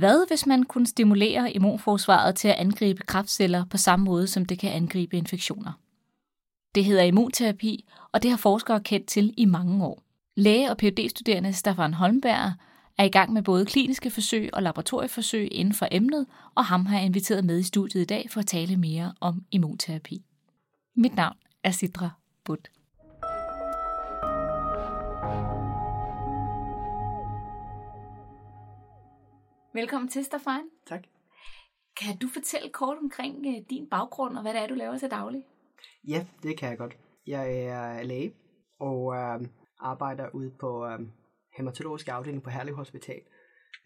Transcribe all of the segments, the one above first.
Hvad hvis man kunne stimulere immunforsvaret til at angribe kræftceller på samme måde, som det kan angribe infektioner? Det hedder immunterapi, og det har forskere kendt til i mange år. Læge- og Ph.D.-studerende Stefan Holmberg er i gang med både kliniske forsøg og laboratorieforsøg inden for emnet, og ham har jeg inviteret med i studiet i dag for at tale mere om immunterapi. Mit navn er Sidra Butt. Velkommen til, Stefan. Tak. Kan du fortælle kort omkring øh, din baggrund og hvad det er, du laver til daglig? Ja, det kan jeg godt. Jeg er læge og øh, arbejder ude på øh, hematologisk afdeling på Herlev Hospital.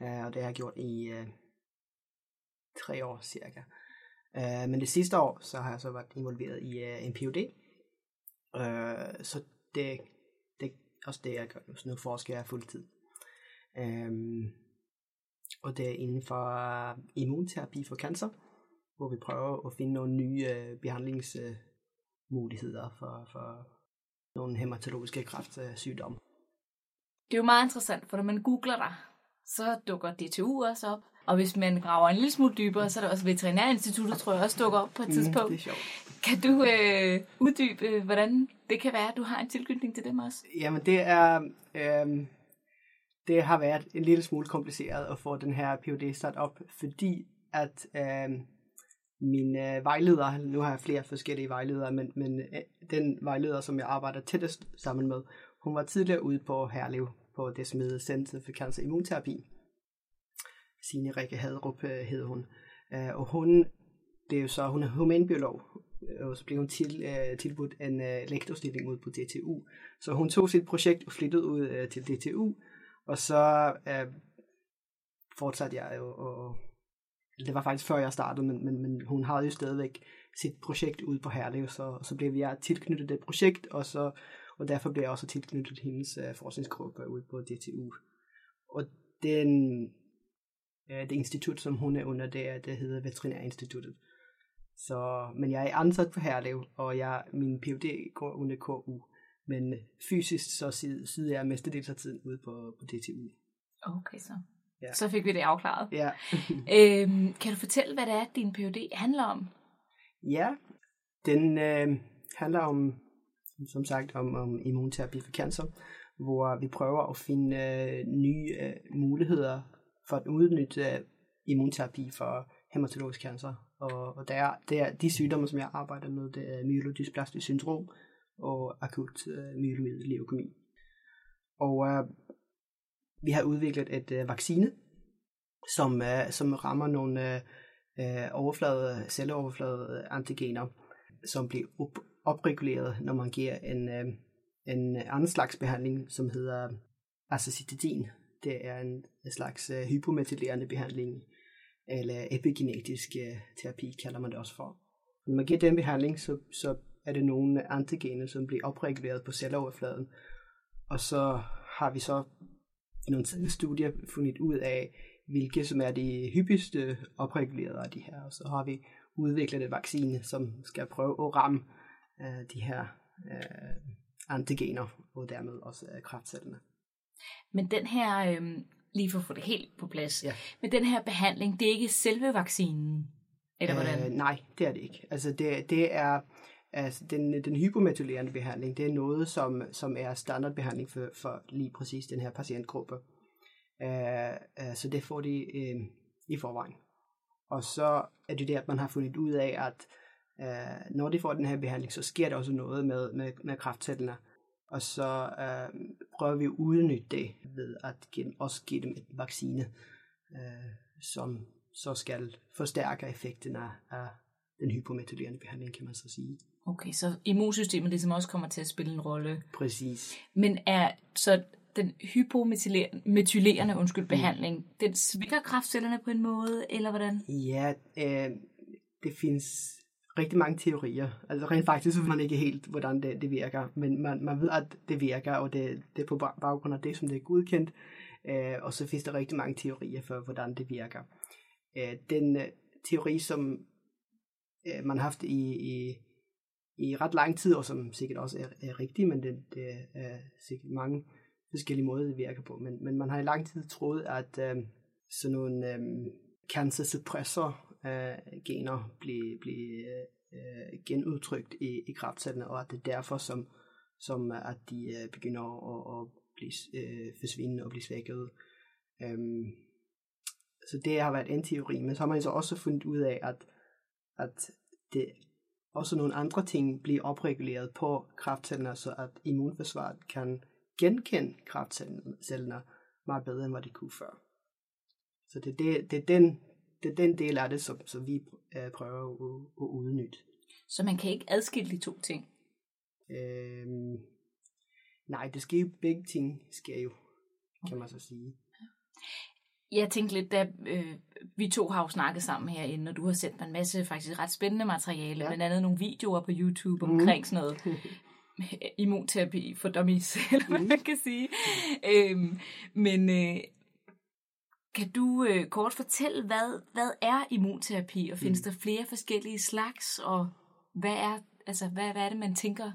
Øh, og det har jeg gjort i øh, tre år cirka. Øh, men det sidste år, så har jeg så været involveret i øh, en PhD. Øh, så det, det er også det, jeg gør nu. Så nu forsker jeg fuldtid. Øh, og det er inden for uh, immunterapi for cancer, hvor vi prøver at finde nogle nye uh, behandlingsmuligheder for, for nogle hematologiske kræftsygdomme. Det er jo meget interessant, for når man googler dig, så dukker DTU også op. Og hvis man graver en lille smule dybere, så er der også Veterinærinstituttet, tror jeg også dukker op på et tidspunkt. Mm, det er sjovt. Kan du øh, uddybe, hvordan det kan være, at du har en tilknytning til dem også? Jamen det er... Øh, det har været en lille smule kompliceret at få den her PhD start op, fordi at øh, min øh, vejleder, nu har jeg flere forskellige vejledere, men, men øh, den vejleder, som jeg arbejder tættest sammen med, hun var tidligere ude på Herlev, på det som hedder Center for Cancer Immunterapi. Signe Rikke Haderup øh, hed hun. Øh, og hun, det er jo så, hun er humanbiolog, øh, og så blev hun til, øh, tilbudt en øh, lektorstilling ud på DTU. Så hun tog sit projekt og flyttede ud øh, til DTU, og så øh, fortsatte jeg jo, og det var faktisk før jeg startede, men, men, men hun havde jo stadigvæk sit projekt ude på Herlev, så, så blev jeg tilknyttet det projekt, og, så, og derfor blev jeg også tilknyttet hendes øh, forskningsgruppe ude på DTU. Og den, øh, det institut, som hun er under, det, er, det hedder Veterinærinstituttet. Så, men jeg er ansat på Herlev, og jeg, min PhD går under KU. Men fysisk så sidder jeg mestedels af tiden ude på, på DTU. Okay, så. Ja. Så fik vi det afklaret. Ja. øhm, kan du fortælle, hvad det er, din PhD handler om? Ja, den øh, handler om, som sagt, om, om immunterapi for cancer, hvor vi prøver at finde øh, nye øh, muligheder for at udnytte øh, immunterapi for hematologisk cancer. Og, og der, der, de sygdomme, som jeg arbejder med, det er myelodysplastisk syndrom, og akut øh, myeloid leukemi. Og øh, vi har udviklet et øh, vaccine, som, øh, som rammer nogle øh, øh overflade, celleoverflade øh, antigener, som bliver op, opreguleret, når man giver en, øh, en anden slags behandling, som hedder azacitidin. Det er en, slags øh, hypometylerende behandling, eller epigenetisk øh, terapi kalder man det også for. Når man giver den behandling, så, så er det nogle antigener, som bliver opreguleret på celleoverfladen. Og så har vi så i nogle studier fundet ud af, hvilke som er de hyppigste opregulerede af de her. Og så har vi udviklet et vaccine, som skal prøve at ramme uh, de her uh, antigener, og dermed også uh, kraftcellene. Men den her, øh, lige for at få det helt på plads, Ja. men den her behandling, det er ikke selve vaccinen, eller hvordan? Øh, nej, det er det ikke. Altså det, det er altså den, den hypometylerende behandling, det er noget, som, som er standardbehandling for, for lige præcis den her patientgruppe. Uh, uh, så det får de uh, i forvejen. Og så er det det, at man har fundet ud af, at uh, når de får den her behandling, så sker der også noget med, med, med kraftcellerne. Og så uh, prøver vi at udnytte det ved at give, også give dem et vaccine, uh, som så skal forstærke effekten af, af den hypometylerende behandling, kan man så sige. Okay, så immunsystemet ligesom også kommer til at spille en rolle. Præcis. Men er så den hypometylerende undskyld, behandling, mm. den svækker kraftcellerne på en måde, eller hvordan? Ja, øh, det findes rigtig mange teorier. Altså rent faktisk ved man ikke helt, hvordan det, det virker, men man, man ved, at det virker, og det, det er på baggrund af det, som det er godkendt. Øh, og så findes der rigtig mange teorier for, hvordan det virker. Øh, den øh, teori, som øh, man har haft i, i, i ret lang tid, og som sikkert også er, er rigtig, men det, det er sikkert mange forskellige måder, det virker på. Men, men man har i lang tid troet, at, øh, sådan nogle øh, cancer øh, gener bliver blive øh, genudtrykt i, i kraftcellerne, og at det er derfor, som, som at de øh, begynder at, at blive, øh, forsvinde og blive svækket. Øhm, så det har været en teori, men så har man så også fundet ud af, at, at det også nogle andre ting bliver opreguleret på kraftcellerne, så at immunforsvaret kan genkende kraftcellerne meget bedre, end hvad de kunne før. Så det, det, det, er, den, det er den del af det, som, som vi øh, prøver at, at udnytte. Så man kan ikke adskille de to ting? Øhm, nej, det skal jo, begge ting sker jo, kan man så sige. Jeg tænkte lidt, da øh, vi to har jo snakket sammen herinde, og du har sendt mig en masse faktisk ret spændende materiale, ja. blandt andet nogle videoer på YouTube mhm. omkring mm. sådan noget immunterapi for dummies, eller hvad mm. man kan sige. Øhm, men øh, kan du øh, kort fortælle, hvad, hvad er immunterapi, og findes mm. der flere forskellige slags, og hvad er, altså, hvad, hvad er det, man tænker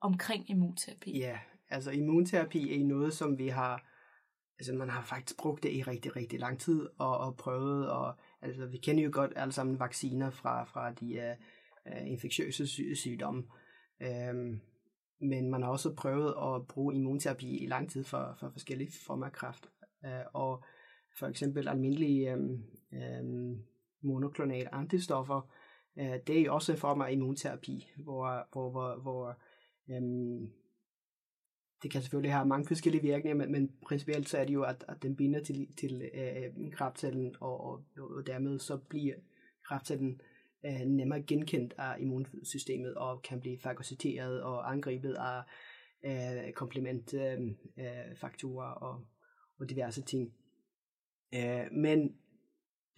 omkring immunterapi? Ja, altså immunterapi er noget, som vi har, altså man har faktisk brugt det i rigtig, rigtig lang tid, og, og prøvet, og altså vi kender jo godt alle sammen vacciner fra, fra de uh, infektiøse sy- sygdomme, um, men man har også prøvet at bruge immunterapi i lang tid for, for forskellige former af kræft, uh, og for eksempel almindelige øhm, øhm, um, um, monoklonale antistoffer, uh, det er jo også en form af immunterapi, hvor, hvor, hvor, hvor um, det kan selvfølgelig have mange forskellige virkninger, men, men principielt så er det jo, at, at den binder til, til øh, kraftcellen, og, og, og dermed så bliver kraftcellen øh, nemmere genkendt af immunsystemet, og kan blive fagocyteret og angrebet af øh, komplementfaktorer øh, øh og, og diverse ting. Øh, men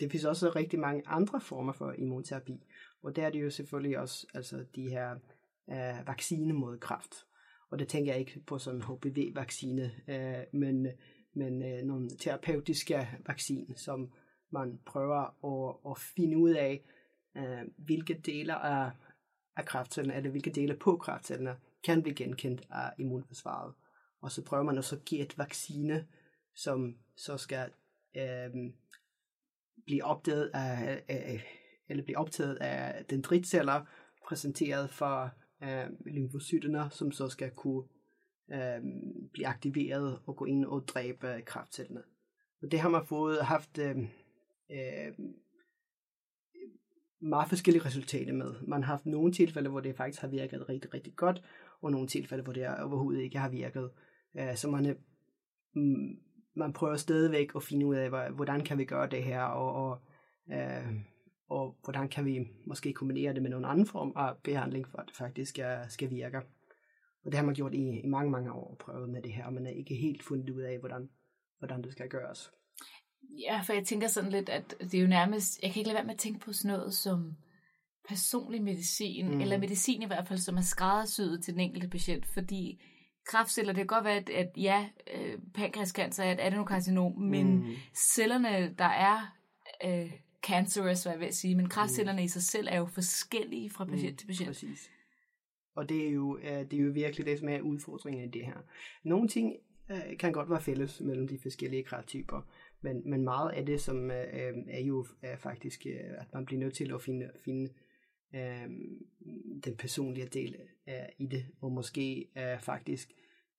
det findes også rigtig mange andre former for immunterapi, og der er det jo selvfølgelig også altså de her øh, vaccine mod kræft. Og det tænker jeg ikke på sådan HPV-vaccine, uh, øh, men, men øh, nogle terapeutiske vacciner, som man prøver at, at finde ud af, uh, hvilke dele af, af kræftcellerne, eller hvilke dele på kræftcellerne, kan blive genkendt af immunforsvaret. Og så prøver man også at give et vaccine, som så skal øh, blive opdaget af, af, eller blive optaget af dendritceller, præsenteret for øh, lymfocyterne, som så skal kunne øh, blive aktiveret og gå ind og dræbe øh, kraftcellerne. Og det har man fået haft øh, øh, meget forskellige resultater med. Man har haft nogle tilfælde, hvor det faktisk har virket rigtig, rigtig godt, og nogle tilfælde, hvor det overhovedet ikke har virket. Øh, så man, øh, man prøver stadigvæk at finde ud af, hvordan kan vi gøre det her, og, og, øh, og hvordan kan vi måske kombinere det med nogle anden form af behandling, for at det faktisk skal, skal virke. Og det har man gjort i, i mange, mange år, prøvet med det her, og man er ikke helt fundet ud af, hvordan, hvordan det skal gøres. Ja, for jeg tænker sådan lidt, at det er jo nærmest, jeg kan ikke lade være med at tænke på sådan noget som personlig medicin, mm. eller medicin i hvert fald, som er skræddersyet til den enkelte patient, fordi kraftceller, det kan godt være, at, at ja, øh, pankreascancer er et adenokarcinom, men mm. cellerne, der er øh, cancerous, hvad jeg vil sige, men kraftcellerne mm. i sig selv er jo forskellige fra patient mm, til patient. Præcis. Og det er, jo, øh, det er jo virkelig det, som er udfordringen i det her. Nogle ting øh, kan godt være fælles mellem de forskellige krafttyper, men, men meget af det, som øh, er jo er faktisk, øh, at man bliver nødt til at finde, finde øh, den personlige del øh, i det, og måske øh, faktisk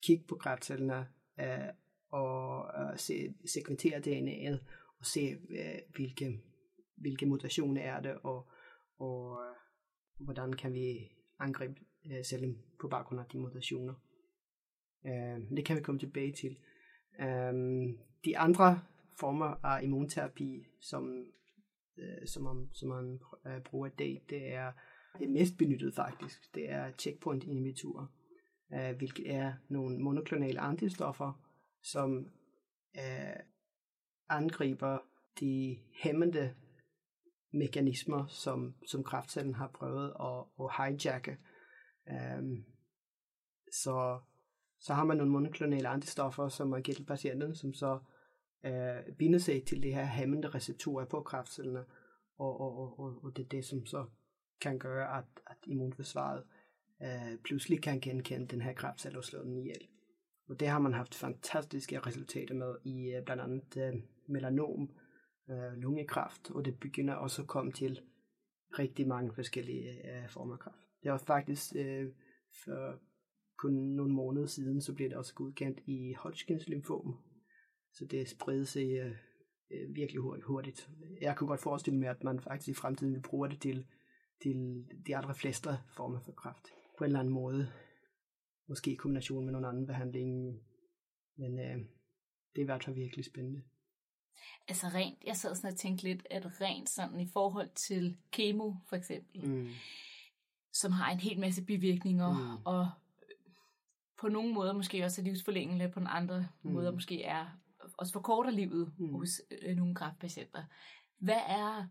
kigge på kræftcellerne øh, og øh, se, sekventere DNA'et og se, øh, hvilke, hvilke mutationer er det, og, og øh, hvordan kan vi angribe øh, cellen på baggrund af de mutationer. Øh, det kan vi komme tilbage til. Øh, de andre former af immunterapi, som, øh, som, man, som man øh, bruger i dag, det er det mest benyttet faktisk. Det er checkpoint inhibitorer, øh, hvilket er nogle monoklonale antistoffer, som øh, angriber de hæmmende mekanismer, som, som kraftcellen har prøvet at, at hijacke. Um, så, så har man nogle monoklonale antistoffer, som man giver til patienten, som så øh, uh, binder sig til de her hæmmende receptorer på kraftcellerne, og, og, og, og det er det, som så kan gøre, at, at immunforsvaret uh, pludselig kan genkende den her kraftcelle og slå den ihjel. Og det har man haft fantastiske resultater med i uh, blandt andet uh, melanom, øh, lungekræft, og det begynder også at komme til rigtig mange forskellige øh, former af kræft. Det var faktisk øh, for kun nogle måneder siden, så blev det også godkendt i Hodgkins lymfom. Så det spredte sig øh, øh, virkelig hurtigt. Jeg kunne godt forestille mig, at man faktisk i fremtiden vil bruge det til, til de andre fleste former for kræft. På en eller anden måde. Måske i kombination med nogle anden behandling. Men øh, det er i hvert fald virkelig spændende. Altså rent, jeg sad sådan og tænkte lidt, at rent sådan i forhold til kemo for eksempel, mm. som har en hel masse bivirkninger, mm. og på nogle måder måske også er livsforlængende, på andre mm. måder måske er også forkorter livet mm. hos øh, nogle kræftpatienter. Hvad er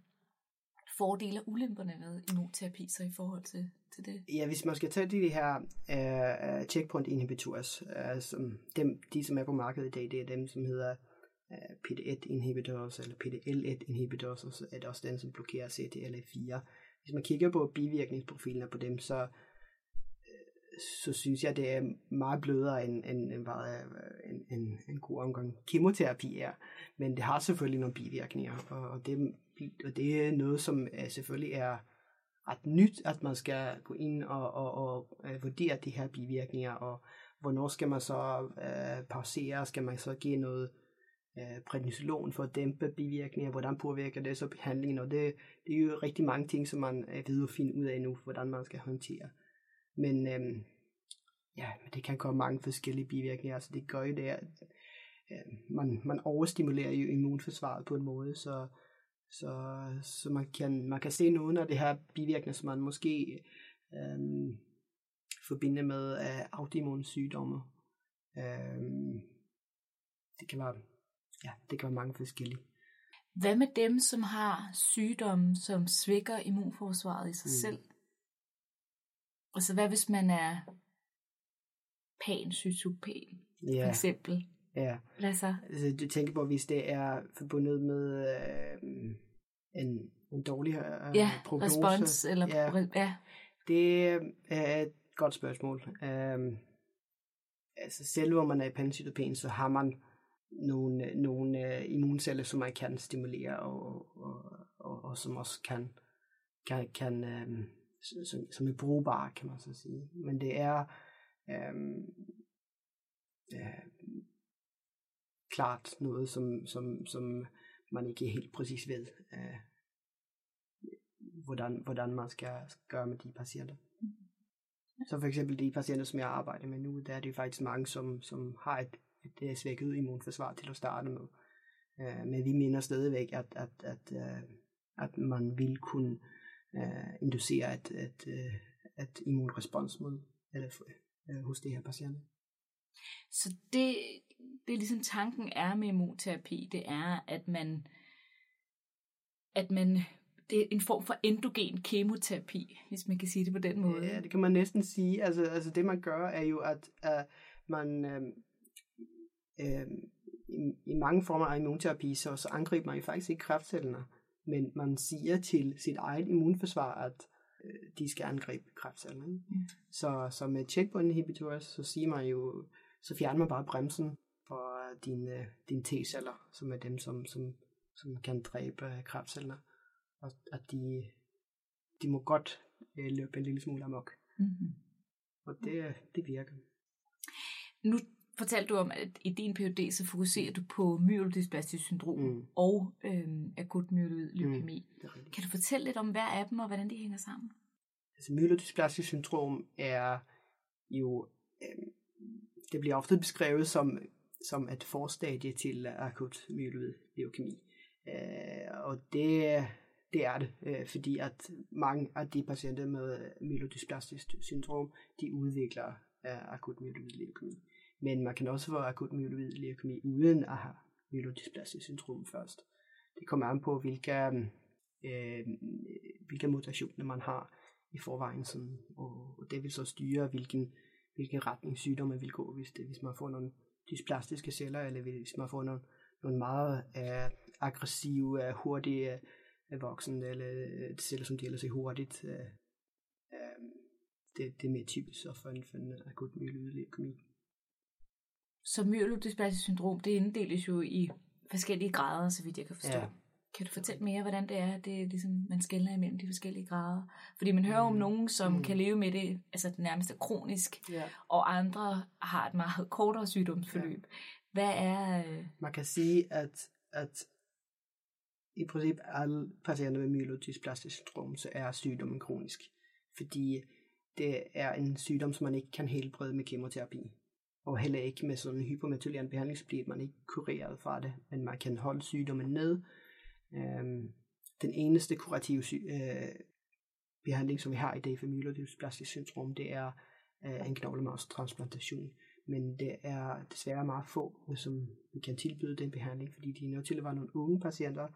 fordele og ulemperne ved immunterapi så i forhold til, til det? Ja, hvis man skal tage de her uh, checkpoint inhibitors, uh, som dem, de som er på markedet i dag, det er dem, som hedder Øh, PD1 inhibitors eller PDL1 inhibitors, og så er det også den, som blokerer CTLA4. Hvis man kigger på bivirkningsprofilerne på dem, så øh, så synes jeg, det er meget blødere end, end, end hvad en, en, en god omgang kemoterapi er. Men det har selvfølgelig nogle bivirkninger, og, og, det, og det er noget, som er, selvfølgelig er ret nyt, at man skal gå ind og, og, og vurdere de her bivirkninger, og hvornår skal man så øh, pausere, skal man så give noget Øh, prednisolon for at dæmpe bivirkninger, hvordan påvirker det så behandlingen, og det, det er jo rigtig mange ting, som man er ved at finde ud af nu, hvordan man skal håndtere. Men øhm, ja, men det kan komme mange forskellige bivirkninger. Altså det gør jo det, at øh, man, man overstimulerer jo immunforsvaret på en måde, så, så, så man, kan, man kan se nogle af det her bivirkninger, som man måske øhm, forbinder med øh, autoimmune sygdomme. Øhm, det kan være, ja, det kan være mange forskellige. Hvad med dem, som har sygdomme, som svækker immunforsvaret i sig mm. selv? Altså hvad hvis man er pancytopen, yeah. for eksempel? Ja. Hvad så? Altså, du tænker på, hvis det er forbundet med øh, en, en dårlig øh, ja, prognose. respons. Eller, ja. ja. Det er et godt spørgsmål. Um, altså selv hvor man er i pancytopen, så har man nogle, nogle uh, immunceller, som man kan stimulere, og, og, og, og som også kan, kan, kan um, som, som er brugbare, kan man så sige. Men det er øhm, øh, klart noget, som, som, som man ikke helt præcis ved, øh, hvordan, hvordan man skal gøre med de patienter. Så for eksempel de patienter, som jeg arbejder med nu, der er det faktisk mange, som, som har et, et svækket immunforsvar til at starte med. Øh, men vi mener stadigvæk, at, at, at, at, øh, at man vil kunne uh, inducere et, et, uh, et immunrespons mod, eller, hos de her patienter. Så det, det er ligesom tanken er med immunterapi, det er, at man, at man det er en form for endogen kemoterapi, hvis man kan sige det på den måde. Ja, det kan man næsten sige. Altså, altså det man gør er jo, at uh, man uh, uh, i, i mange former af immunterapi, så, så angriber man jo faktisk ikke kræftcellerne men man siger til sit eget immunforsvar, at øh, de skal angribe kræftceller. Mm. Så, så med checkpoint inhibitors, så siger man jo, så fjerner man bare bremsen for dine, dine T-celler, som er dem, som, som, som kan dræbe kræftceller. Og at de, de må godt øh, løbe en lille smule amok. Mm-hmm. Og det, det virker. Nu fortalte du om, at i din PhD, så fokuserer du på myelodysplastisk syndrom mm. og øhm, akut myeloid leukemi. Mm, kan du fortælle lidt om hver af dem, og hvordan de hænger sammen? Altså myelodysplastisk syndrom er jo, øhm, det bliver ofte beskrevet som, som et forstadie til akut myeloid leukemi. Øh, og det, det er det, øh, fordi at mange af de patienter med myelodysplastisk syndrom, de udvikler øh, akut myeloid leukemi. Men man kan også få akut myeloid leukemi uden at have myelodysplastisk syndrom først. Det kommer an på, hvilke, øh, hvilke mutationer man har i forvejen, sådan, og, og det vil så styre, hvilken, hvilken retning sygdommen vil gå, hvis, det, hvis man får nogle dysplastiske celler, eller hvis man får nogle, nogle meget øh, aggressive, øh, hurtige øh, voksne, eller øh, celler, som deler sig hurtigt. Øh, øh, det, det er mere typisk for en, for en akut myeloid leukemi. Så myelodysplastisk syndrom, det inddeles jo i forskellige grader, så vidt jeg kan forstå. Ja. Kan du fortælle mere, hvordan det er, det er ligesom, man skældner imellem de forskellige grader? Fordi man hører mm. om nogen, som mm. kan leve med det, altså det nærmest er kronisk, Ja. og andre har et meget kortere sygdomsforløb. Hvad er... øh, Man kan sige, at, at i princip alle patienter med myelodysplastisk syndrom, så er sygdommen kronisk. Fordi det er en sygdom, som man ikke kan helbrede med kemoterapi. Og heller ikke med sådan en hypometylerende behandling, så bliver man ikke kureret fra det. Men man kan holde sygdommen ned. Øhm, den eneste kurative sy- øh, behandling, som vi har i dag for myelodysplastisk syndrom, det er øh, en knoglemarvstransplantation. Men det er desværre meget få, som vi kan tilbyde den behandling, fordi de er nødt til at være nogle unge patienter,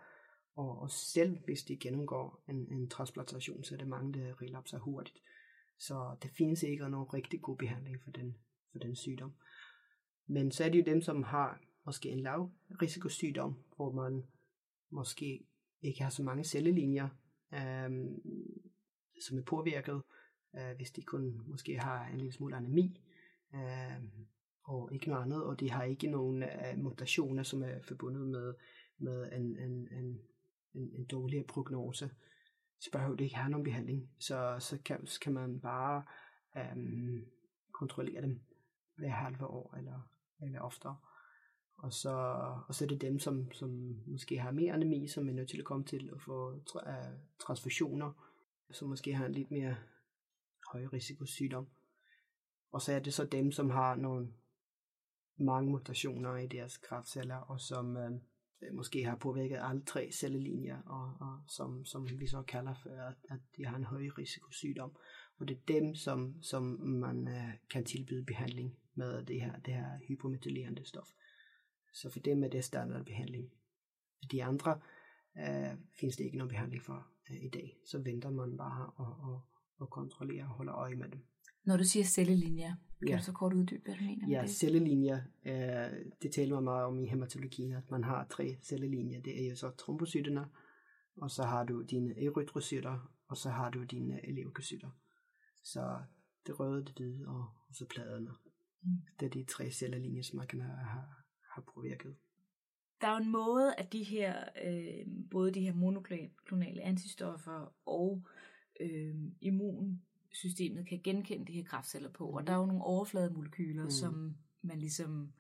og, og selv hvis de gennemgår en, en transplantation, så er det mange, der relapser hurtigt. Så der findes ikke nogen rigtig god behandling for den, for den sygdom. Men så er det jo dem, som har måske en lav risikosygdom, hvor man måske ikke har så mange cellelinjer, øhm, som er påvirket, øh, hvis de kun måske har en lille smule anemi, øh, og ikke noget andet, og de har ikke nogen øh, mutationer, som er forbundet med, med en, en, en, en, en dårligere prognose, så behøver det ikke have nogen behandling. Så, så, kan, så kan man bare øh, kontrollere dem hver halve år eller, eller oftere. Og så, og så er det dem, som, som måske har mere anemi, som er nødt til at komme til at få tra- øh, transfusioner, som måske har en lidt mere høj risikosygdom. Og så er det så dem, som har nogle mange mutationer i deres kraftceller, og som øh, måske har påvirket alle tre cellelinjer, og, og som, som vi så kalder for, at, at de har en høj risikosygdom. Og det er dem, som, som man øh, kan tilbyde behandling med det her, det her hypometylerende stof. Så for dem er det standardbehandling. For de andre øh, findes det ikke nogen behandling for øh, i dag. Så venter man bare og, og, og kontrollerer og holder øje med dem. Når du siger cellelinjer, kan Ja. du så kort uddybe, hvad du mener Ja, med det? cellelinjer, øh, det taler man meget om i hematologien, at man har tre cellelinjer. Det er jo så trombocyterne, og så har du dine erytrocytter, og så har du dine leukocytter. Så det røde, det hvide og, og så pladerne. Mm. Det er de tre cellelinjer, som man have, have påvirket. Der er jo en måde, at de her, øh, både de her monoklonale antistoffer og øh, immunsystemet kan genkende de her kraftceller på. Og der er jo nogle overflademolekyler, mm. Mm. som man ligesom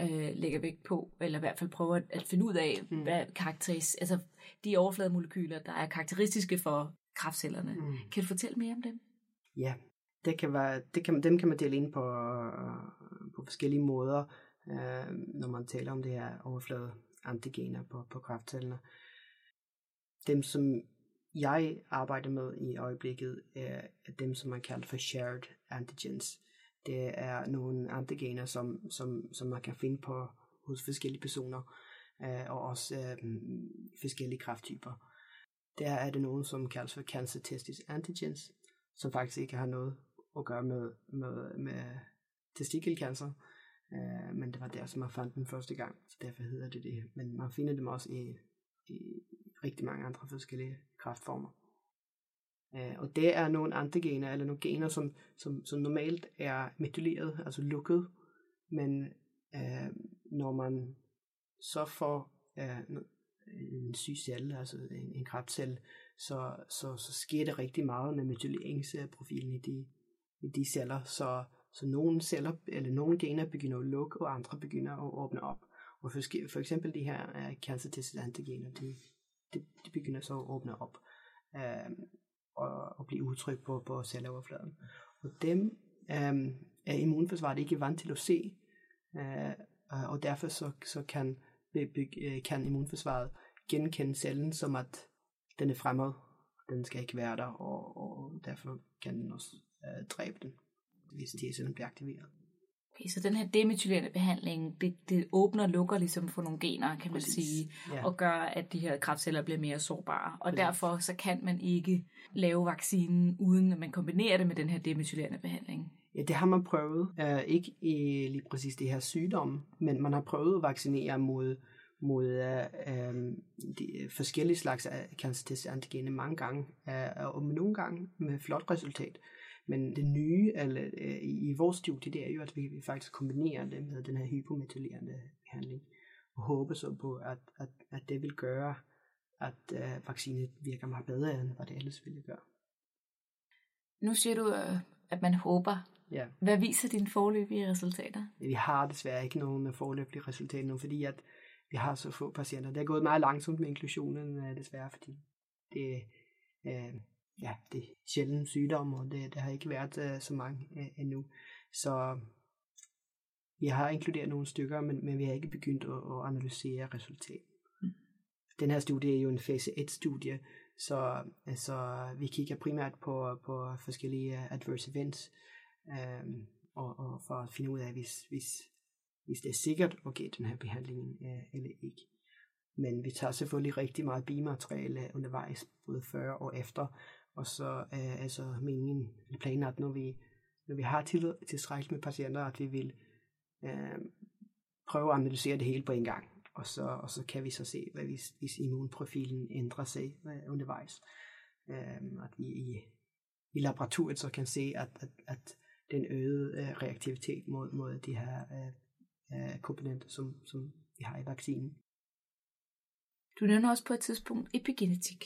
øh, lægger vægt på, eller i hvert fald prøver at, at finde ud af, mm. Mm. hvad karakteris, altså de overflademolekyler, der er karakteristiske for kraftcellerne. Mm. Mm. Kan du fortælle mere om dem? Ja, det kan være, det kan, dem kan man dele ind på, på forskellige måder, øh, når man taler om det her overflade antigener på, på kraftcellerne. Dem, som jeg arbejder med i øjeblikket, er dem, som man kalder for shared antigens. Det er nogle antigener, som, som, som man kan finde på hos forskellige personer, øh, og også øh, forskellige krafttyper. Der er det nogen, som kaldes for cancer testis antigens, som faktisk ikke har noget at gøre med, med, med testikelcancer. Uh, men det var der, som man fandt den første gang, så derfor hedder det det. Men man finder dem også i, i rigtig mange andre forskellige kraftformer. Uh, øh, og det er nogle antigener, eller nogle gener, som, som, som normalt er metyleret, altså lukket. Men uh, når man så får uh, en syg celle, altså en, en kræftcelle, så, så, så sker det rigtig meget med metyleringsprofilen i de, i de celler. Så, så nogle celler, eller nogle gener begynder at lukke, og andre begynder at åbne op. Og for, for eksempel de her øh, uh, cancer de, de, de begynder så at åbne op uh, og, og blive udtrykt på, på celleoverfladen. Og dem um, er immunforsvaret ikke vant til at se, uh, og derfor så, så kan, kan immunforsvaret genkende cellen som at den er fremmed, den skal ikke være der, og, og derfor kan den også øh, dræbe den, hvis T-cellen bliver aktiveret. Okay, så den her demethylerende behandling, det, det åbner og lukker ligesom for nogle gener, kan man Præcis. sige, Ja. og gør, at de her kræftceller bliver mere sårbare. Og Præcis. derfor så kan man ikke lave vaccinen, uden at man kombinerer det med den her demethylerende behandling. Ja, det har man prøvet. Uh, ikke i lige præcis det her sygdom, men man har prøvet at vaccinere mod, mod uh, de forskellige slags cancer-antigener mange gange, uh, og nogle gange med flot resultat. Men det nye eller, uh, i, vores studie, det er jo, at vi, faktisk kombinerer det med den her hypometylerende behandling. og håber så på, at, at, at det vil gøre, at uh, vaccinen virker meget bedre, end hvad det ellers ville gøre. Nu siger du, øh, at man håber. Ja. Hvad viser dine forløbige resultater? Vi har desværre ikke nogen forløbige resultater nu, fordi at vi har så få patienter. Det er gået meget langsomt med inklusionen, desværre, fordi det, øh, ja, det er sjældent sygdom, og det, det har ikke været øh, så mange øh, endnu. Så vi har inkluderet nogle stykker, men, men vi har ikke begyndt at, at analysere resultatet. Mm. Den her studie er jo en fase 1-studie, så altså, vi kigger primært på, på forskellige adverse events, øh, og, og for at finde ud af, hvis, hvis, hvis det er sikkert at give den her behandling øh, eller ikke. Men vi tager selvfølgelig rigtig meget bimateriale undervejs, både før og efter, og så er øh, altså meningen, planen at når vi, når vi har til, tilstrækkeligt med patienter, at vi vil øh, prøve at analysere det hele på en gang. Og så, og så kan vi så se, hvad hvis, hvis immunprofilen ændrer sig øh, undervejs. Øh, at vi i, i laboratoriet så kan se, at, at, at den øgede øh, reaktivitet mod, mod de her øh, øh, komponenter, som, som vi har i vaccinen. Du nævner også på et tidspunkt epigenetik.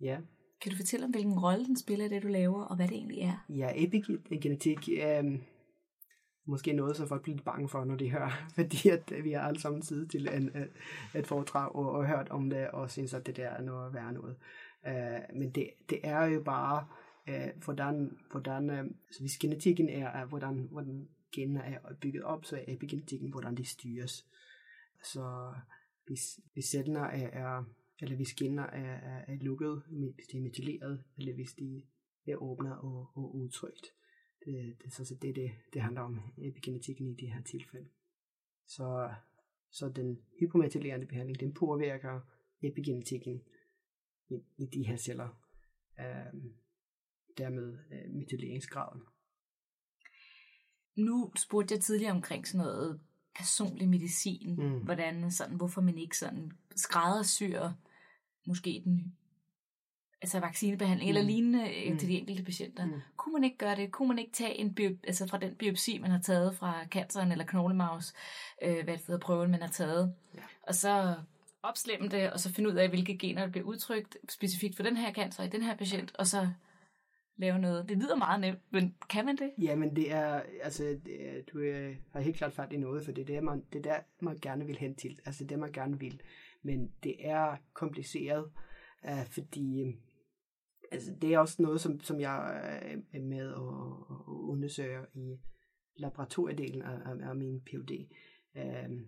Ja. Kan du fortælle om, hvilken rolle den spiller i det, du laver, og hvad det egentlig er? Ja, epigenetik er øh, øhm, måske noget, som folk bliver bange for, når de hører, fordi at øh, vi har alle sammen tid til en, øh, et foredrag og, og hørt om det, og synes, at det der er noget værd noget. Øh, men det, det er jo bare, øh, hvordan, hvordan øh, så hvis genetikken er, er hvordan, hvordan generne er bygget op, så er epigenetikken, hvordan de styres. Så hvis, hvis cellerne er, er eller hvis gener er, er, er lukket, hvis de er metyleret, eller hvis de er åbne og, og udtrykt. Det, det, så det, det, det handler om epigenetikken i det her tilfælde. Så, så den hypometylerende behandling, den påvirker epigenetikken i, i de her celler. Øhm, dermed øh, metyleringsgraden. Nu spurgte jeg tidligere omkring sådan noget personlig medicin, mm. hvordan sådan, hvorfor man ikke sådan skræddersyr måske den altså vaccinebehandling mm. eller lignende øh, mm. til de enkelte patienter. Mm. Kunne man ikke gøre det? Kunne man ikke tage en bio, altså fra den biopsi, man har taget fra canceren eller knoglemavs, øh, hvad det hedder, prøven, man har taget, ja. og så opslemme det, og så finde ud af, hvilke gener der bliver udtrykt specifikt for den her cancer i den her patient, og så lave noget. Det lyder meget nemt, men kan man det? Ja, men det er, altså, det er, du er, har helt klart fat i noget, for det er det, man, det er der, man gerne vil hen til. Altså det, man gerne vil. Men det er kompliceret, øh, fordi øh, altså, det er også noget, som, som jeg øh, er med og, og undersøger i laboratoriedelen af, af, af min PhD. Øh,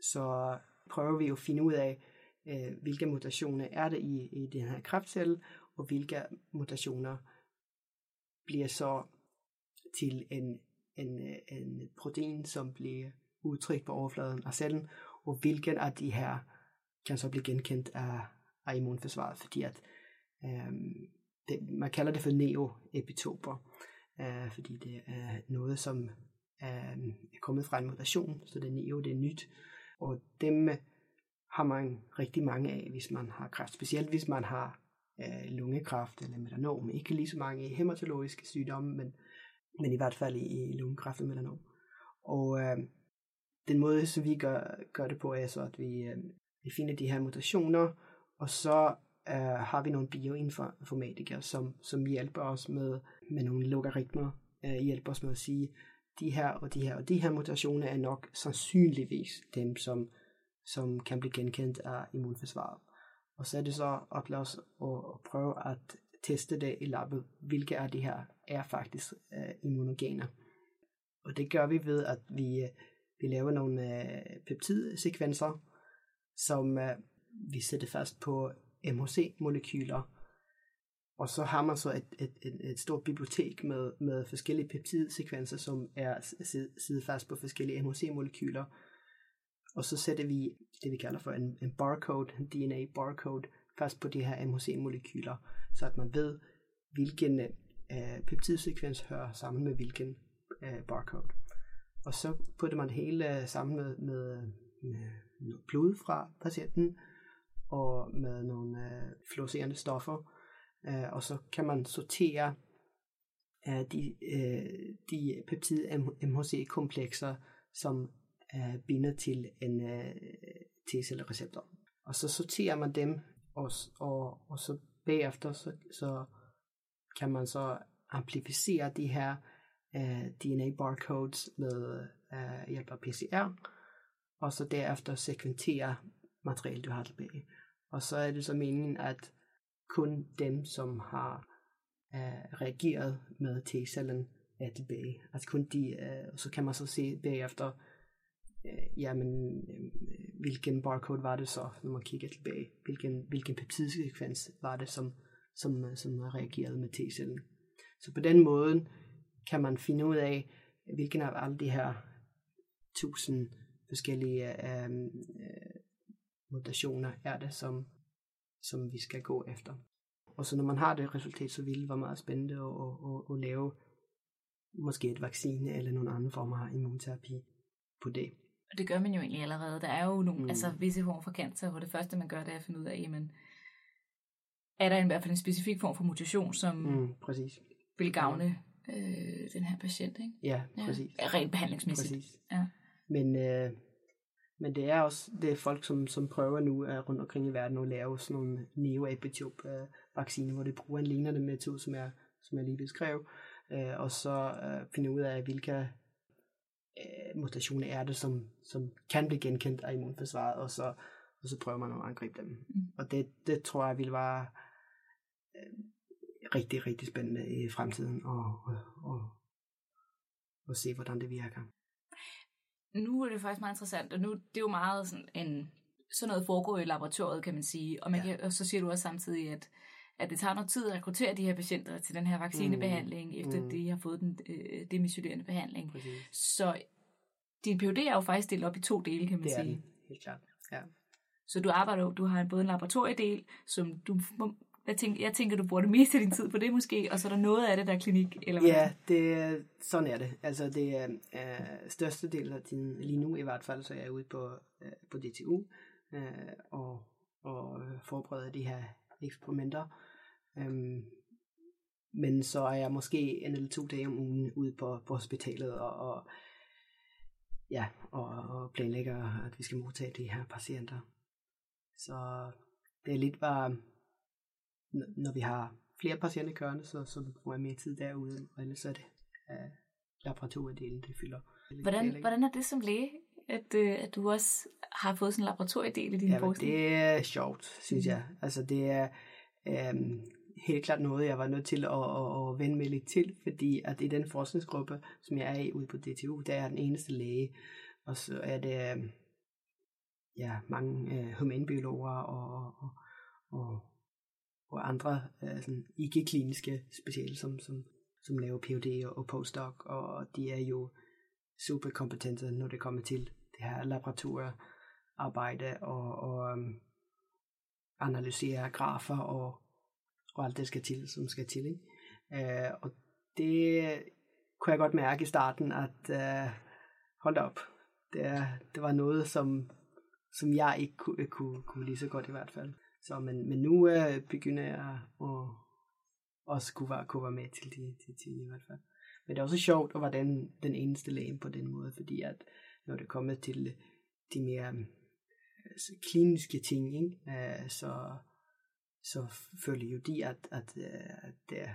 så prøver vi at finde ud af, øh, hvilke mutationer er der i, i den her kræftcelle, og hvilke mutationer bliver så til en, en, øh, en protein, som bliver udtrykt på overfladen af cellen, og hvilken af de her kan så blive genkendt af, af immunforsvaret, fordi at øh, det, man kalder det for neoepitoper, øh, fordi det er noget, som øh, er kommet fra en mutation, så det neo, det er nyt, og dem øh, har man rigtig mange af, hvis man har kræft, specielt hvis man har øh, lungekræft eller melanom. Ikke lige så mange i hematologiske sygdomme, men, men i hvert fald i, i lungekræft og melanom. Og øh, den måde, som vi gør, gør det på, er så, at vi, øh, vi finder de her mutationer, og så øh, har vi nogle bioinformatikere, som, som hjælper os med, med nogle logaritmer, øh, hjælper os med at sige, de her og de her og de her mutationer er nok sandsynligvis dem, som, som kan blive genkendt af immunforsvaret. Og så er det så op til os at prøve at teste det i labbet, hvilke af de her er faktisk øh, immunogener. Og det gør vi ved, at vi, øh, vi laver nogle øh, peptidsekvenser, som øh, vi sætter fast på MHC-molekyler. Og så har man så et, et, et, et stort bibliotek med, med forskellige peptidsekvenser, som er siddet fast på forskellige MHC-molekyler, og så sætter vi det, vi kalder for en, en barcode, en DNA barcode, fast på de her MHC-molekyler, så at man ved, hvilken øh, peptidsekvens hører sammen med hvilken øh, barcode. Og så putter man det hele sammen med, med, med blod fra patienten, og med nogle øh, fluorescerende stoffer, øh, og så kan man sortere øh, de, øh, de peptid MHC-komplekser, som øh, binder til en, øh, T-cellereceptor. Og så sorterer man dem, og, og, og så bagefter, så, så kan man så amplificere de her øh, DNA barcodes med øh, hjælp af PCR, og så derefter sekventere materiale, du har tilbage. Og så er det så meningen, at kun dem, som har uh, reageret med T-cellen, er tilbage. Altså kun de, uh, så kan man så se bagefter, uh, jamen, uh, hvilken barcode var det så, når man kigger tilbage. Hvilken, hvilken peptidsekvens var det, som, som, som reagerede med T-cellen. Så på den måde kan man finde ud af, hvilken af alle de her tusind forskellige uh, uh, mutationer er det, som, som vi skal gå efter. Og så når man har det resultat, så vil det være meget spændende at, at, at, at lave måske et vaccine eller nogle andre former af immunterapi på det. Og det gør man jo egentlig allerede. Der er jo nogle, mm. altså visse former for cancer, hvor det første man gør, det er at finde ud af, jamen, er der i hvert fald en specifik form for mutation, som mm, præcis. vil gavne øh, den her patient, ikke? Ja, præcis. Ja, rent behandlingsmæssigt. Præcis. Ja. Men, øh, men det er også det er folk, som, som prøver nu uh, rundt omkring i verden at lave sådan nogle neoepitope uh, hvor de bruger en lignende metode, som jeg, som jeg lige beskrev, uh, og så uh, finde ud af, hvilke uh, mutationer er det, som, som kan blive genkendt af immunforsvaret, og så, og så prøver man at angribe dem. Mm. Og det, det tror jeg vil være uh, rigtig, rigtig spændende i fremtiden, og, og, og, og se, hvordan det virker nu er det faktisk meget interessant, og nu det er jo meget sådan en sådan noget foregår i laboratoriet, kan man sige. Og, man ja. kan, og så siger du også samtidig, at, at det tager noget tid at rekruttere de her patienter til den her vaccinebehandling, mm. efter mm. de har fået den øh, demisylerende behandling. Præcis. Så din PhD er jo faktisk delt op i to dele, kan man det sige. Det er helt klart. Ja. Så du arbejder du har både en laboratoriedel, som du jeg tænker, jeg tænker, du bruger det meste af din tid på det måske, og så er der noget af det, der er klinik, eller hvad? Ja, det, sådan er det. Altså, det er uh, største del af tiden, lige nu i hvert fald, så er jeg ude på, uh, på DTU, uh, og, og forbereder de her eksperimenter. Um, men så er jeg måske en eller to dage om ugen ude på, på hospitalet, og, og ja, og, og planlægger, at vi skal modtage de her patienter. Så det er lidt bare når vi har flere patienter kørende, så, så bruger jeg mere tid derude, og ellers er det uh, laboratoriedelen, det fylder. Hvordan, hvordan er det som læge, at, uh, at du også har fået sådan en laboratoriedel i din ja, forskning? det er sjovt, synes mm. jeg. Altså det er um, helt klart noget, jeg var nødt til at, at, at vende mig lidt til, fordi at i den forskningsgruppe, som jeg er i ude på DTU, der er jeg den eneste læge, og så er det um, ja, mange uh, humanbiologer og, og, og og andre øh, sådan ikke-kliniske speciale, som, som, som laver PhD og, og postdoc, og de er jo super kompetente, når det kommer til det her laboratoriearbejde og, og um, analysere grafer og, og alt det skal til, som skal til. Ikke? Øh, og det kunne jeg godt mærke i starten, at øh, hold op, det, det var noget, som, som jeg ikke kunne, kunne, kunne lige så godt i hvert fald. Så, men, men nu øh, begynder jeg at også kunne være, kunne være med til de, til, til i hvert fald. Men det er også sjovt at være den, den eneste læge på den måde, fordi at når det kommer til de mere altså, kliniske ting, ikke? Øh, så, så føler jo de, at, at, øh, at der,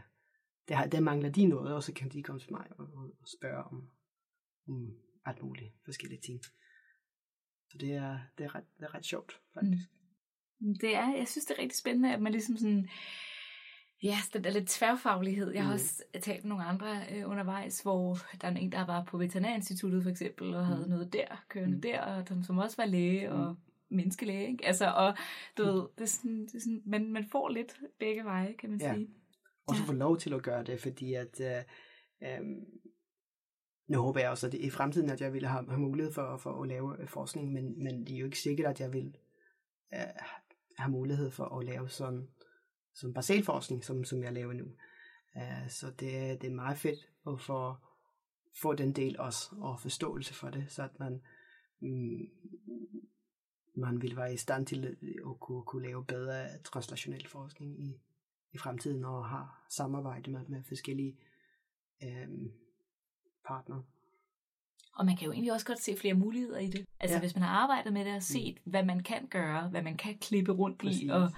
der, der mangler de noget, og så kan de komme til mig og, og, og spørge om, om alt muligt forskellige ting. Så det er, det er, ret, det er ret sjovt, faktisk. Mm. Det er, jeg synes, det er rigtig spændende, at man ligesom sådan, ja, den der lidt tværfaglighed. Jeg har mm. også talt med nogle andre øh, undervejs, hvor der er en, der var på Veterinærinstituttet for eksempel, og havde mm. noget der, kørende mm. der, og den, som også var læge og mm. menneskelæge. Ikke? Altså, og du mm. ved, det er sådan, det er sådan, man, man får lidt begge veje, kan man ja. sige. Og så få lov til at gøre det, fordi at øh, øh, nu håber jeg også, at det, i fremtiden, at jeg vil have, have mulighed for, for at lave forskning, men, men det er jo ikke sikkert, at jeg vil øh, har mulighed for at lave sådan, sådan basalforskning, som, som jeg laver nu. Uh, så det, det er meget fedt at få, få den del også, og forståelse for det, så at man, mm, man vil være i stand til at kunne, kunne lave bedre translationel forskning i, i fremtiden, og har samarbejde med, med forskellige um, partnere. Og man kan jo egentlig også godt se flere muligheder i det. Altså ja. hvis man har arbejdet med det og set, mm. hvad man kan gøre, hvad man kan klippe rundt Præcis. i, og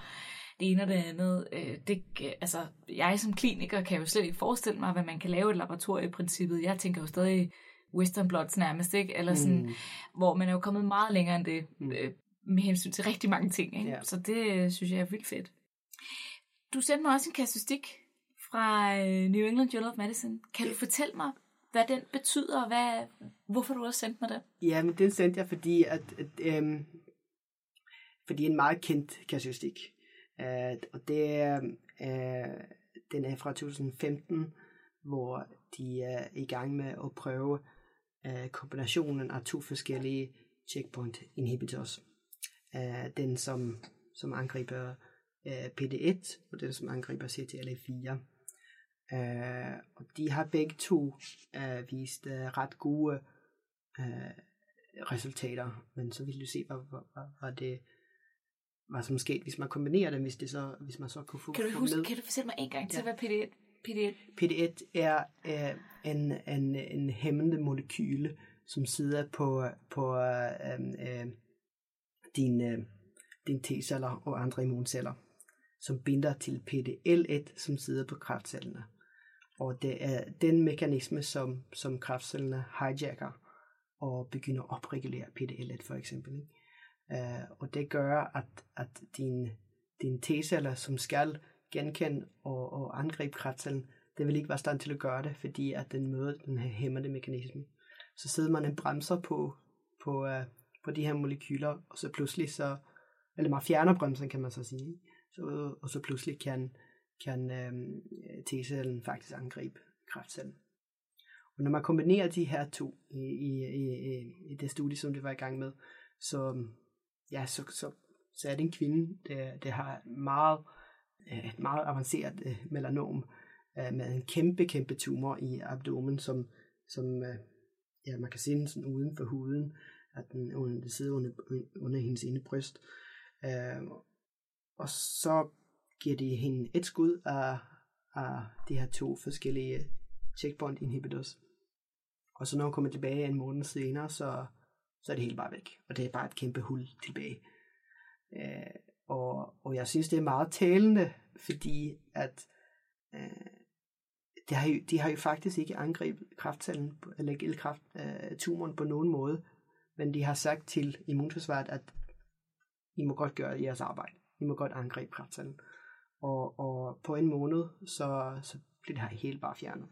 det ene og det andet. Øh, det, altså, jeg som kliniker kan jo slet ikke forestille mig, hvad man kan lave et laboratorie i princippet. Jeg tænker jo stadig western blots nærmest, ikke? Eller sådan, mm. hvor man er jo kommet meget længere end det, mm. øh, med hensyn til rigtig mange ting. Ikke? Ja. Så det øh, synes jeg er vildt fedt. Du sendte mig også en kastustik fra øh, New England Journal of Medicine. Kan du fortælle mig, hvad den betyder, og hvad, hvorfor du har sendt mig den? Ja, men den sendte jeg, fordi at, at øhm, fordi en meget kendt kasuistik. Øh, og det er, uh, den er fra 2015, hvor de er i gang med at prøve øh, kombinationen af to forskellige checkpoint inhibitors. Øh, den som, som angriber øh, PD1 og den som angriber CTLA4. Uh, og de har begge to uh, vist uh, ret gode uh, resultater, men så vil du se, hvad, hvad, hvad det hvad som skete, hvis man kombinerer dem, hvis, det så, hvis man så kunne få Kan du, huske, med. kan du fortælle mig en gang til, ja. hvad PD1, PD1? PD1 er, er en, en, en hæmmende molekyle, som sidder på, på øh, øh, din, øh, din T-celler og andre immunceller, som binder til PDL1, som sidder på kraftcellerne. Og det er den mekanisme, som, som kraftcellerne hijacker og begynder at opregulere PDL1 for eksempel. Ikke? Uh, og det gør, at, at din, din T-celler, som skal genkende og, og angribe kraftcellen, det vil ikke være stand til at gøre det, fordi at den møder den her hæmmende mekanisme. Så sidder man en bremser på, på, uh, på de her molekyler, og så pludselig så, eller man fjerner bremsen, kan man så sige, så, og så pludselig kan, kan øh, T-cellen faktisk angribe kræftcellen. Og når man kombinerer de her to i, i, i, i det studie, som det var i gang med, så, ja, så, så, så er det en kvinde, der, der har meget, øh, et meget avanceret øh, melanom øh, med en kæmpe, kæmpe tumor i abdomen, som, som ja, man kan se den sådan uden for huden, at den, den sidder under, under hendes ene bryst. og så giver de hende et skud af, af de her to forskellige checkpoint inhibitors. Og så når hun kommer tilbage en måned senere, så så er det helt bare væk. Og det er bare et kæmpe hul tilbage. Øh, og, og jeg synes, det er meget talende, fordi at øh, det har jo, de har jo faktisk ikke angrebet kraftcellen, eller elkraft, øh, tumoren på nogen måde, men de har sagt til immunforsvaret, at I må godt gøre jeres arbejde. I må godt angribe kraftcellen. Og, og på en måned, så, så bliver det her helt bare fjernet.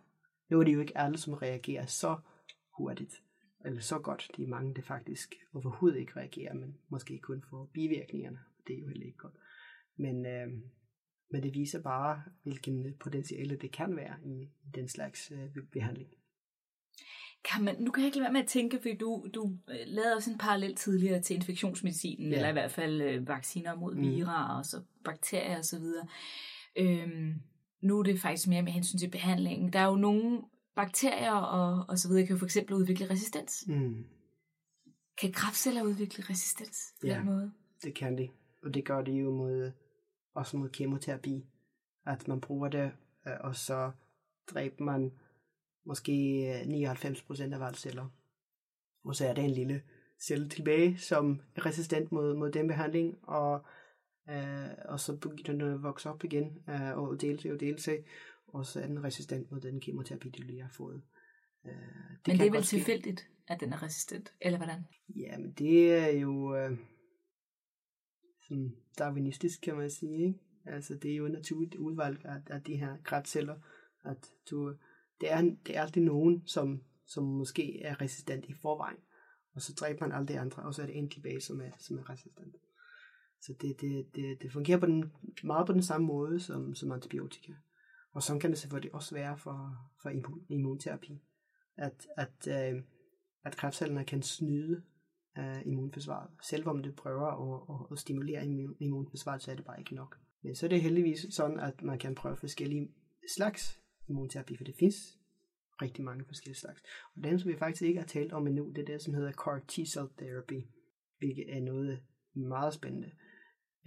Nu er det jo ikke alle, som reagerer så hurtigt eller så godt. De er mange, der faktisk overhovedet ikke reagerer, men måske kun får bivirkningerne. Det er jo heller ikke godt. Men, øh, men det viser bare, hvilken potentiale det kan være i, i den slags øh, behandling. Kan man, nu kan jeg ikke lade være med at tænke, fordi du, du øh, lavede også en parallel tidligere til infektionsmedicinen, ja. eller i hvert fald øh, vacciner mod mm. virer og så bakterier osv. Øhm, nu er det faktisk mere med hensyn til behandlingen. Der er jo nogle bakterier og, og så videre kan jo for eksempel udvikle resistens. Mm. Kan kraftceller udvikle resistens på ja, den måde? det kan de. Og det gør de jo mod, også mod kemoterapi. At man bruger det, øh, og så dræber man måske 99% øh, af alle celler. Og så er der en lille celle tilbage, som er resistent mod, mod den behandling, og, øh, og så begynder den at vokse op igen, øh, og dele sig og dele sig, og så er den resistent mod den kemoterapi, du lige har fået. Øh, det men det er vel tilfældigt, at den er resistent, eller hvordan? Ja, men det er jo øh, sådan darwinistisk, kan man sige. Ikke? Altså, det er jo naturligt udvalg af, af de her kræftceller, at du, det, er, det er altid nogen, som, som måske er resistent i forvejen, og så dræber man alle de andre, og så er det en tilbage, som er, som er resistent. Så det, det, det, det fungerer på den, meget på den samme måde som, som antibiotika. Og sådan kan det selvfølgelig også være for, for immunterapi. At, at, øh, at kræftcellerne kan snyde øh, immunforsvaret. Selvom det prøver at, at, at stimulere immunforsvaret, så er det bare ikke nok. Men så er det heldigvis sådan, at man kan prøve forskellige slags immunterapi, for det findes rigtig mange forskellige slags. Og den, som vi faktisk ikke har talt om endnu, det er det, som hedder CAR T-cell therapy, hvilket er noget meget spændende.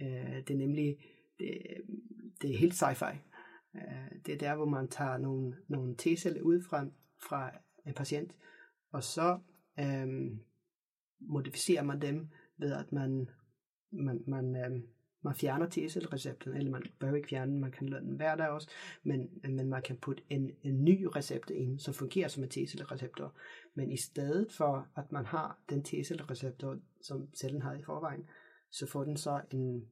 Øh, det er nemlig, det, det er helt sci-fi. Øh, det er der, hvor man tager nogle, nogle T-celler ud fra, fra en patient, og så øhm, modificerer man dem ved, at man, man, man, øhm, man fjerner TSL-recepten, eller man behøver ikke fjerne den, man kan lade den hver dag også, men, men man kan putte en, en ny receptor ind, som fungerer som en T-cellereceptor. Men i stedet for, at man har den T-cellereceptor, som cellen har i forvejen, så får den så en,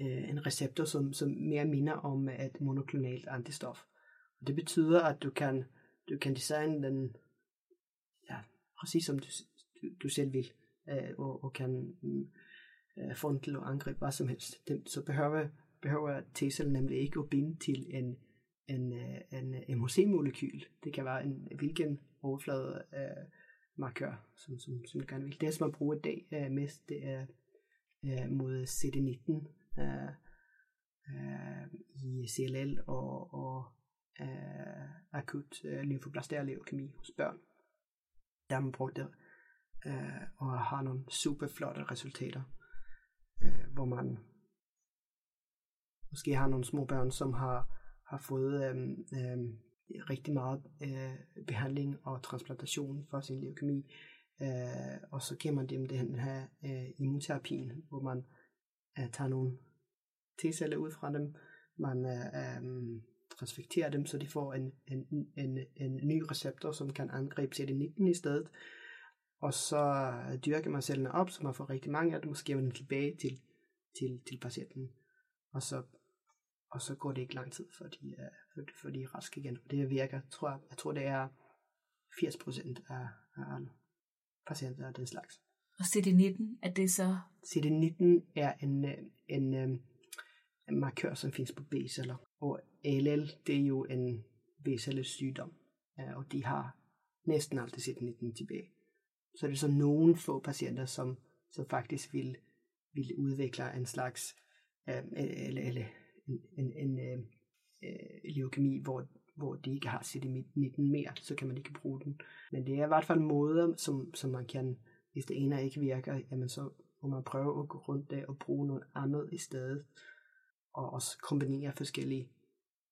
øh, en receptor, som, som mere minder om et monoklonalt antistof. Og det betyder, at du kan, du kan designe den ja, præcis som du, du, du selv vil, øh, og, og kan øh, Øh, få den til hvad som helst. Det, så behøver, behøver T-cellen nemlig ikke at binde til en, en, øh, en øh, MHC-molekyl. Det kan være en hvilken overflade øh, markør, som, som, som du gerne vil. Det, som man bruger i dag øh, mest, det er øh, mod CD19 øh, øh, i CLL og, og øh, akut øh, lymfoblastær leukemi hos børn. Der har man brugt det øh, og har nogle super flotte resultater, hvor man måske har nogle små børn, som har, har fået øh, øh, rigtig meget øh, behandling og transplantation for sin leukemi, øh, og så giver man dem den her øh, immunterapien, hvor man øh, tager nogle T-celler ud fra dem, man øh, øh, transfekterer dem, så de får en, en, en, en ny receptor, som kan angribe CD19 i stedet, og så dyrker man cellerne op, så man får rigtig mange af dem, og så giver man dem tilbage til, til, til patienten. Og så, og så går det ikke lang tid, før de er, før, de er raske igen. Og det virker, tror jeg, jeg tror det er 80% af, af patienter af den slags. Og CD19, er det så? CD19 er en, en, en, en markør, som findes på B-celler. Og ALL, det er jo en B-celles sygdom, og de har næsten altid CD19 tilbage. Så er det så nogle få patienter, som, som faktisk vil, vil udvikle en slags øh, eller, eller en, en, en øh, øh, leukemi, hvor, hvor de ikke har CD19 mere, så kan man ikke bruge den. Men det er i hvert fald måder, som, som man kan, hvis det ene ikke virker, jamen så må man prøve at gå rundt der og bruge noget andet i stedet, og også kombinere forskellige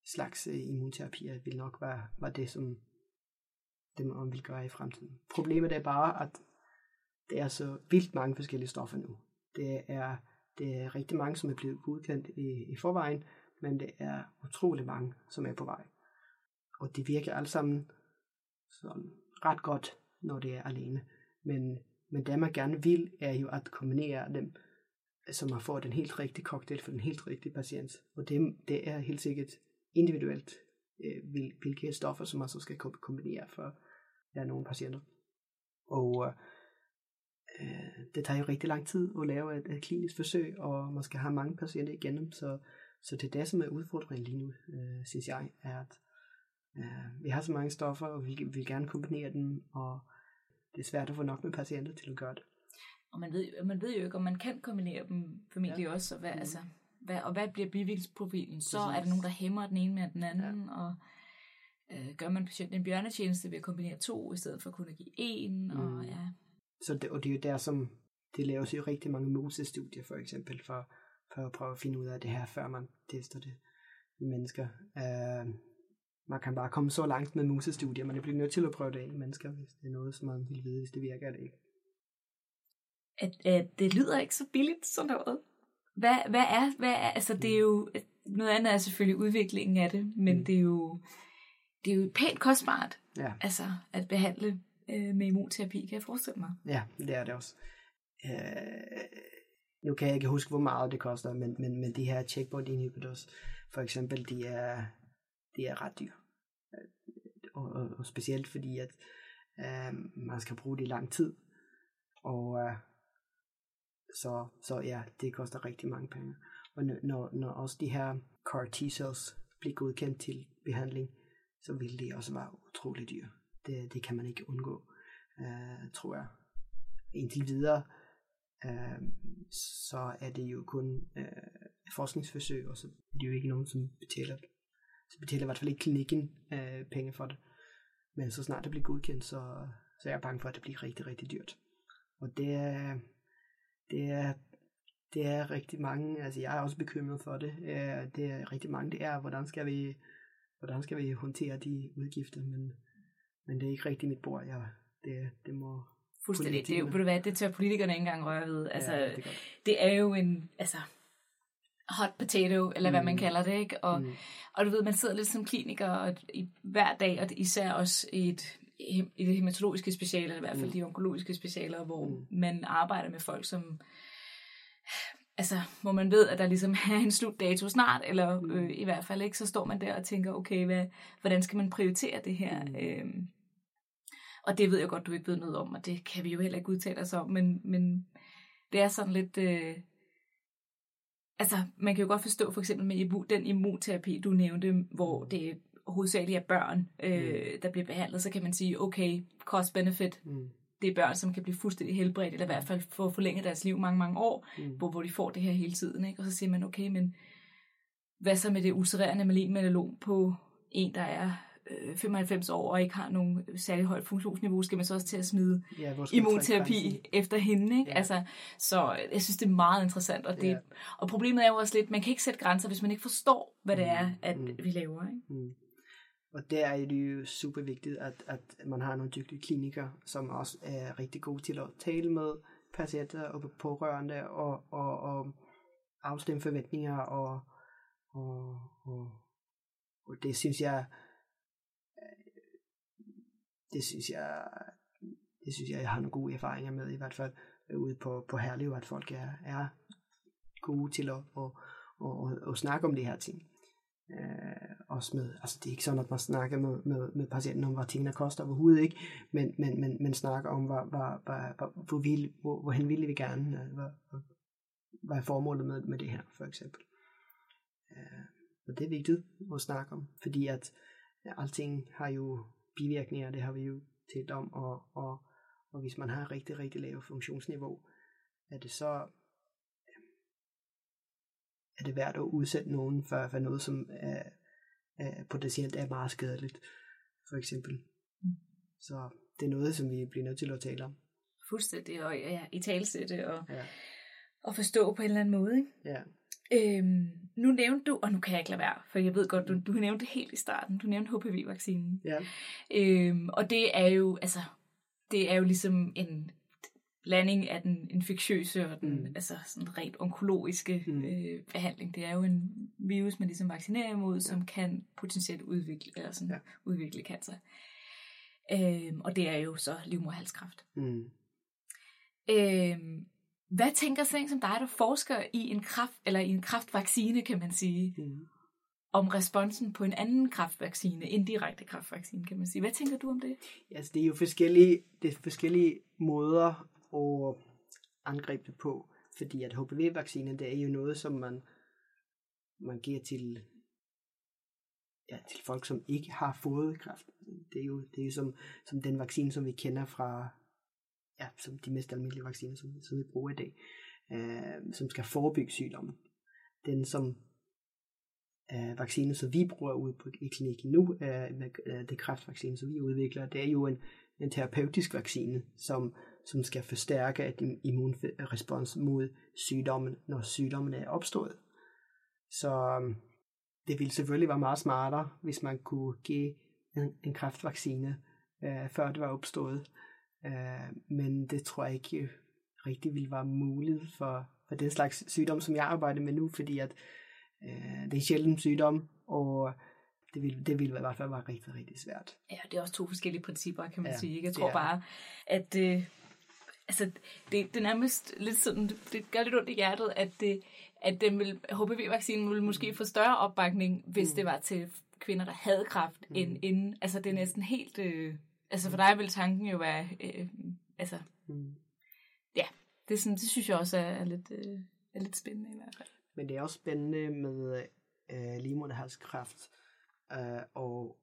slags øh, immunterapier vil nok være, være det, som det man vil gøre i fremtiden. Problemet er bare, at det er så vildt mange forskellige stoffer nu. Det er, det er rigtig mange, som er blevet godkendt i, i forvejen, men det er utrolig mange, som er på vej. Og de virker alle sammen sådan ret godt, når det er alene. Men, men det man gerne vil, er jo at kombinere dem, så man får den helt rigtige cocktail for den helt rigtige patient. Og det, det er helt sikkert individuelt, øh, hvilke stoffer, som man så skal kombinere for ja, nogle patienter. Og øh, det tager jo rigtig lang tid at lave et, et klinisk forsøg, og man skal have mange patienter igennem, så, så det er det, som er udfordringen lige nu, øh, synes jeg, er, at øh, vi har så mange stoffer, og vi vil gerne kombinere dem, og det er svært at få nok med patienter til at gøre det. Og man ved, man ved jo ikke, om man kan kombinere dem formentlig ja. også, og hvad, mm. altså, hvad, og hvad bliver bivirkningsprofilen? Så Præcis. er der nogen, der hæmmer den ene med den anden, ja. og øh, gør man patienten en bjørnetjeneste ved at kombinere to, i stedet for kun at give en, mm. og ja. Så det, og det er jo der, som det laves jo rigtig mange musestudier for eksempel, for, for at prøve at finde ud af det her, før man tester det i mennesker. Uh, man kan bare komme så langt med musestudier, men det bliver nødt til at prøve det i mennesker, hvis det er noget, som man vil vide, hvis det virker eller ikke. At, at det lyder ikke så billigt, sådan noget. Hvad, hvad er, hvad er, altså det er jo, noget andet er selvfølgelig udviklingen af det, men mm. det er jo, det er jo pænt kostbart, ja. altså at behandle øh, med immunterapi, kan jeg forestille mig. Ja, det er det også. Øh, nu kan jeg ikke huske, hvor meget det koster, men, men, men de her checkpoint inhibitors, for eksempel, de er, de er ret dyre. Øh, og, og, og specielt fordi, at øh, man skal bruge det i lang tid. Og øh, så, så ja, det koster rigtig mange penge. Og når, når også de her CAR T-cells bliver godkendt til behandling, så vil det også være utrolig dyrt. Det, det kan man ikke undgå, øh, tror jeg. Indtil videre, øh, så er det jo kun øh, forskningsforsøg, og så er det jo ikke nogen, som betaler så betaler i hvert fald ikke klinikken øh, penge for det. Men så snart det bliver godkendt, så, så er jeg bange for, at det bliver rigtig, rigtig dyrt. Og det er, det er, det er rigtig mange, altså jeg er også bekymret for det. Øh, det er rigtig mange, det er, hvordan skal vi, hvordan skal vi håndtere de udgifter, men, men det er ikke rigtig mit bord. Jeg, det det, må Fuldstændig. Det, ved du hvad, det tør politikerne ikke engang røre ved. Altså, Ja, det er det er jo en altså, hot potato, eller hvad Mm. man kalder det. Ikke? Og, Mm. og du ved, man sidder lidt som kliniker og, i, hver dag, og især også i, et, i det hematologiske speciale, eller i hvert fald Mm. de onkologiske specialer, hvor Mm. man arbejder med folk, som altså, hvor man ved, at der ligesom er en slutdato snart, eller Mm. øh, i hvert fald ikke, så står man der og tænker, okay, hvad, hvordan skal man prioritere det her? Mm. Øhm, og det ved jeg godt, du ikke ved noget om, og det kan vi jo heller ikke udtale os om, men, men det er sådan lidt... Øh, altså, man kan jo godt forstå for eksempel med den immunterapi, du nævnte, hvor det hovedsageligt er børn, øh, der bliver behandlet, så kan man sige, okay, cost-benefit, Mm. det er børn, som kan blive fuldstændig helbredt, eller i hvert fald få forlænget deres liv mange, mange år, Mm. hvor, hvor de får det her hele tiden. Ikke? Og så siger man, okay, men hvad så med det ulcererende malign på en, der er 95 år og ikke har nogen særlig højt funktionsniveau, skal man så også til at smide Ja, immunterapi efter hende. Ikke? Ja. Altså, så jeg synes, det er meget interessant. Og, det, Ja. og problemet er jo også lidt, man kan ikke sætte grænser, hvis man ikke forstår, hvad det Mm, er, at mm. vi laver. Ikke? Mm. Og der er det jo super vigtigt, at, at man har nogle dygtige klinikere, som også er rigtig gode til at tale med patienter og pårørende og, og, og afstemme forventninger. Og, og, og, og det synes jeg, øh, det synes jeg, det synes jeg, jeg har nogle gode erfaringer med, i hvert fald øh, ude på, på Herlev, at folk er, er gode til at, at, at, at, at snakke om de her ting. Øh, også med, altså det er ikke sådan, at man snakker med, med, med patienten om, hvad tingene koster overhovedet ikke, men, men, men, men snakker om, hvad, hvad, hvad, hvad, hvor, vil, hvor, hvorhen hen vi gerne, øh, hvad, hvad, hvad er formålet med, med det her, for eksempel. Øh, og det er vigtigt at snakke om, fordi at ja, alting har jo bivirkninger, det har vi jo talt om, og, og, og hvis man har rigtig, rigtig lavt funktionsniveau, er det så er det værd at udsætte nogen for, for noget, som er, er potentielt er meget skadeligt, for eksempel. Mm. Så det er noget, som vi bliver nødt til at tale om. Fuldstændig, og ja, i talsætte og, Ja. og forstå på en eller anden måde. Ikke? Ja. Øhm, nu nævnte du, og nu kan jeg ikke lade være, for jeg ved godt, du, du nævnte det helt i starten, du nævnte HPV-vaccinen. Ja. Øhm, og det er jo, altså, det er jo ligesom en blanding af den infektiøse og den Mm. altså, sådan rent onkologiske Mm. øh, behandling. Det er jo en virus, man ligesom vaccinerer imod, ja. som kan potentielt udvikle, eller sådan, ja. udvikle cancer. Øhm, og det er jo så livmoderhalskræft. Mm. Øhm, hvad tænker sådan en som dig, der forsker i en kraft, eller i en kraftvaccine, kan man sige, Mm. om responsen på en anden kraftvaccine, indirekte kraftvaccine, kan man sige. Hvad tænker du om det? Altså, det er jo forskellige, det er forskellige måder at angribe det på, fordi at HPV-vaccinen, det er jo noget, som man, man giver til, ja, til folk, som ikke har fået kræft. Det er jo, det er jo som, som den vaccine, som vi kender fra, ja, som de mest almindelige vacciner, som, som vi bruger i dag, øh, som skal forebygge sygdommen. Den, som øh, vaccine, som vi bruger ude på, i klinikken nu, øh, med, øh, det kræftvaccine, som vi udvikler, det er jo en, en terapeutisk vaccine, som, som skal forstærke et immunrespons mod sygdommen, når sygdommen er opstået. Så øh, det ville selvfølgelig være meget smartere, hvis man kunne give en, en kræftvaccine, øh, før det var opstået. Øh, men det tror jeg ikke øh, rigtig ville være muligt for, for den slags sygdom, som jeg arbejder med nu, fordi at øh, det er en sjælden sygdom, og det vil, det vil i hvert fald være rigtig, rigtig svært. Ja, det er også to forskellige principper, kan man Ja, sige. ikke? Jeg tror er bare, at øh, altså, det, det er nærmest lidt sådan, det gør lidt ondt i hjertet, at, det, at den vil, HPV-vaccinen ville måske få større opbakning, hvis Mm. mm. det var til kvinder, der havde kræft, Mm. mm. end inden. Altså, det er næsten helt... Øh, altså, for dig vil tanken jo være... Øh, altså, Mm. det, er sådan, det synes jeg også er, er, lidt, øh, er lidt spændende i hvert fald. Men det er også spændende med øh, livmoderhalskræft, øh, og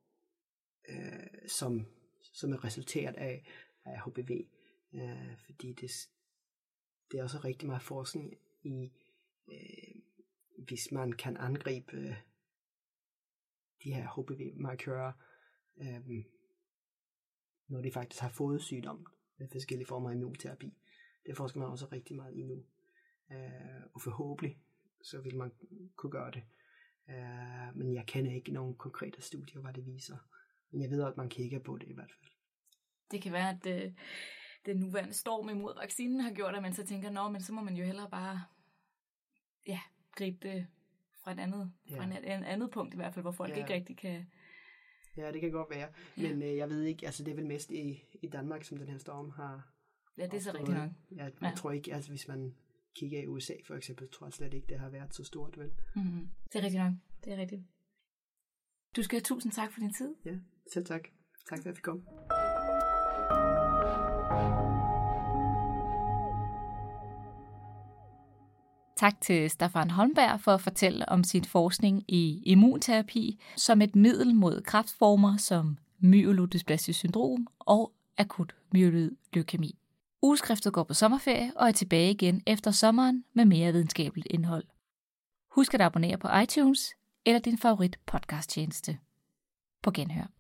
øh, som, som er resultat af, af HPV, øh, fordi det, det er også rigtig meget forskning i, øh, hvis man kan angribe øh, de her HPV-markører, øh, når de faktisk har fået sygdom med forskellige former af immunterapi. Det forsker man også rigtig meget i nu. Øh, og forhåbentlig så vil man kunne gøre det. Uh, men jeg kender ikke nogen konkrete studier, hvad det viser. Men jeg ved, at man kigger på det i hvert fald. Det kan være, at øh, den nuværende storm imod vaccinen har gjort, at man så tænker, nå, men så må man jo hellere bare ja, gribe det fra et andet, ja. fra en andet punkt i hvert fald, hvor folk ja. ikke rigtig kan... Ja, det kan godt være. Men øh, jeg ved ikke, altså det er vel mest i, i Danmark, som den her storm har... Ja, det er så rigtigt nok. Ja, jeg ja. tror ikke, altså hvis man kigger i USA for eksempel, tror jeg slet ikke, det har været så stort, vel? Mm-hmm. Det er rigtigt nok. Det er rigtigt. Du skal have tusind tak for din tid. Ja, selv tak. Tak for at jeg fik komme. Tak til Stefan Holmberg for at fortælle om sin forskning i immunterapi som et middel mod kræftformer som myelodysplastisk syndrom og akut myeloid leukemi. Ugeskriftet går på sommerferie og er tilbage igen efter sommeren med mere videnskabeligt indhold. Husk at abonnere på iTunes eller din favorit podcasttjeneste. På genhør.